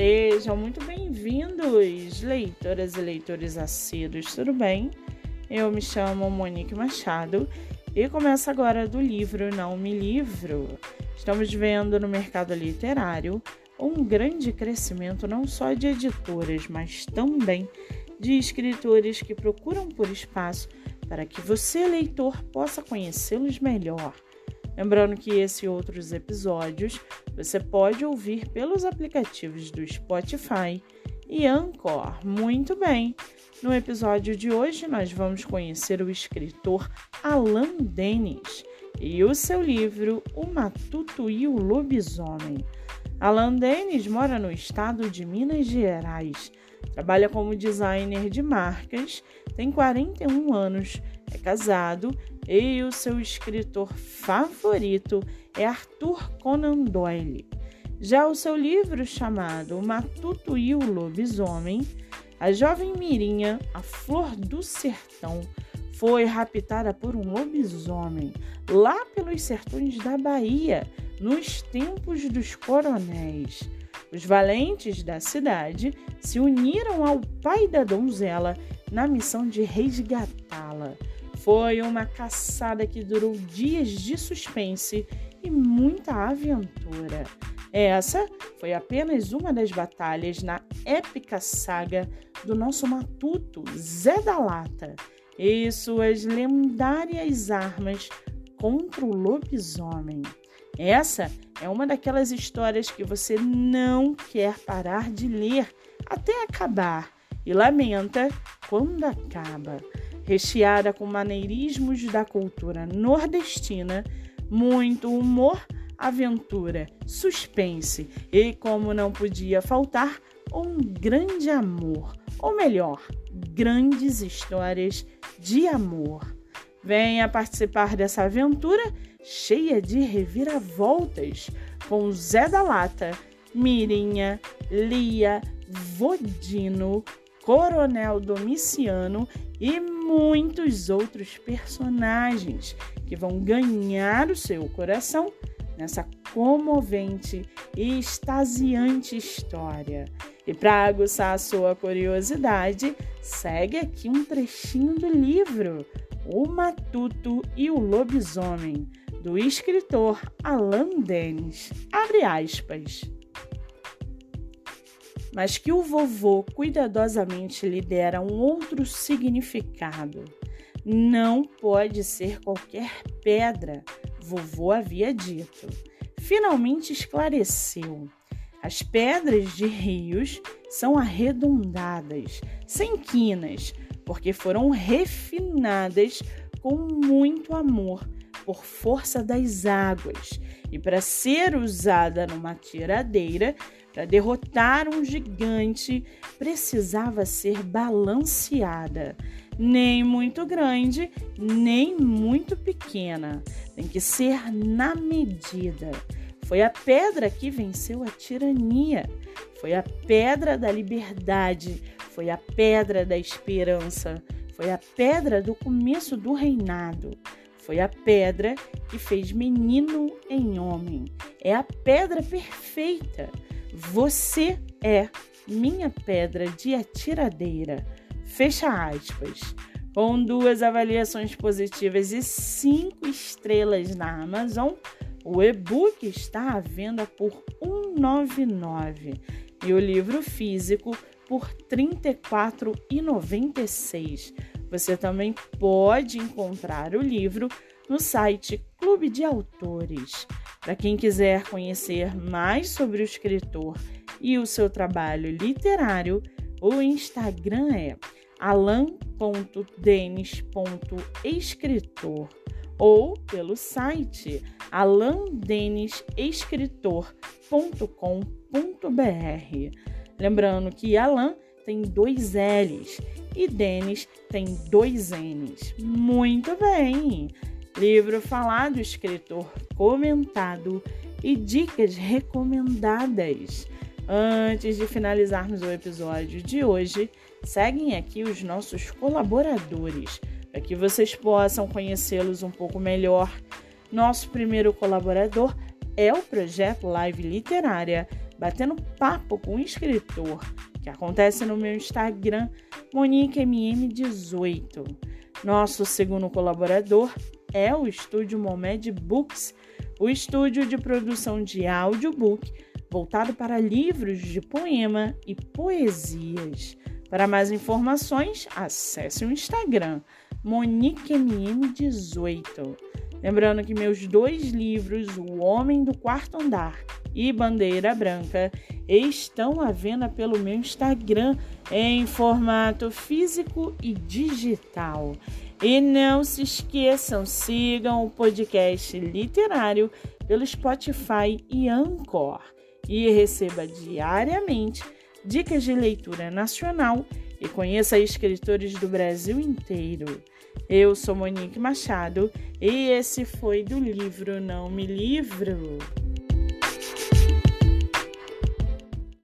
Sejam muito bem-vindos, leitoras e leitores assíduos, tudo bem? Eu me chamo Monique Machado e começo agora do livro Não Me Livro. Estamos vendo no mercado literário um grande crescimento não só de editoras, mas também de escritores que procuram por espaço para que você, leitor, possa conhecê-los melhor. Lembrando que esse e outros episódios você pode ouvir pelos aplicativos do Spotify e Anchor. Muito bem! No episódio de hoje, nós vamos conhecer o escritor Alan Dennis e o seu livro O Matuto e o Lobisomem. Alan Dennis mora no estado de Minas Gerais, trabalha como designer de marcas, tem 41 anos, é casado e o seu escritor favorito é Arthur Conan Doyle. Já o seu livro chamado O Matuto e o Lobisomem, a jovem Mirinha, a flor do sertão, foi raptada por um lobisomem lá pelos sertões da Bahia, nos tempos dos coronéis. Os valentes da cidade se uniram ao pai da donzela na missão de resgatá-la. Foi uma caçada que durou dias de suspense e muita aventura. Essa foi apenas uma das batalhas na épica saga do nosso matuto Zé da Lata e suas lendárias armas contra o lobisomem. Essa é uma daquelas histórias que você não quer parar de ler até acabar e lamenta quando acaba recheada com maneirismos da cultura nordestina, muito humor, aventura, suspense e, como não podia faltar, um grande amor, ou melhor, grandes histórias de amor. Venha participar dessa aventura cheia de reviravoltas com Zé da Lata, Mirinha, Lia, Vodino, Coronel Domiciano e muitos outros personagens que vão ganhar o seu coração nessa comovente e extasiante história. E para aguçar a sua curiosidade, segue aqui um trechinho do livro O Matuto e o Lobisomem, do escritor Alan Dennis. Abre aspas mas que o vovô cuidadosamente lhe dera um outro significado. Não pode ser qualquer pedra, vovô havia dito. Finalmente esclareceu. As pedras de rios são arredondadas, sem quinas, porque foram refinadas com muito amor por força das águas e para ser usada numa tiradeira para derrotar um gigante, precisava ser balanceada, nem muito grande, nem muito pequena. Tem que ser na medida. Foi a pedra que venceu a tirania. Foi a pedra da liberdade. Foi a pedra da esperança. Foi a pedra do começo do reinado. Foi a pedra que fez menino em homem. É a pedra perfeita. Você é minha pedra de atiradeira. Fecha aspas. Com duas avaliações positivas e cinco estrelas na Amazon, o e-book está à venda por R$ 1,99 e o livro físico por R$ 34,96. Você também pode encontrar o livro no site Clube de Autores. Para quem quiser conhecer mais sobre o escritor e o seu trabalho literário, o Instagram é alan.denis.escritor ou pelo site alandenisescritor.com.br. Lembrando que Alan tem dois L's e Denis tem dois N's. Muito bem! Livro falado, escritor comentado e dicas recomendadas. Antes de finalizarmos o episódio de hoje, seguem aqui os nossos colaboradores para que vocês possam conhecê-los um pouco melhor. Nosso primeiro colaborador é o projeto Live Literária batendo papo com um escritor, que acontece no meu Instagram, MoniqueMM18. Nosso segundo colaborador é o estúdio Momed Books, o estúdio de produção de audiobook voltado para livros de poema e poesias. Para mais informações, acesse o Instagram MoniqueMM18. Lembrando que meus dois livros, O Homem do Quarto Andar e Bandeira Branca, estão à venda pelo meu Instagram em formato físico e digital. E não se esqueçam, sigam o podcast literário pelo Spotify e Anchor e receba diariamente dicas de leitura nacional e conheça escritores do Brasil inteiro. Eu sou Monique Machado e esse foi do livro Não Me Livro.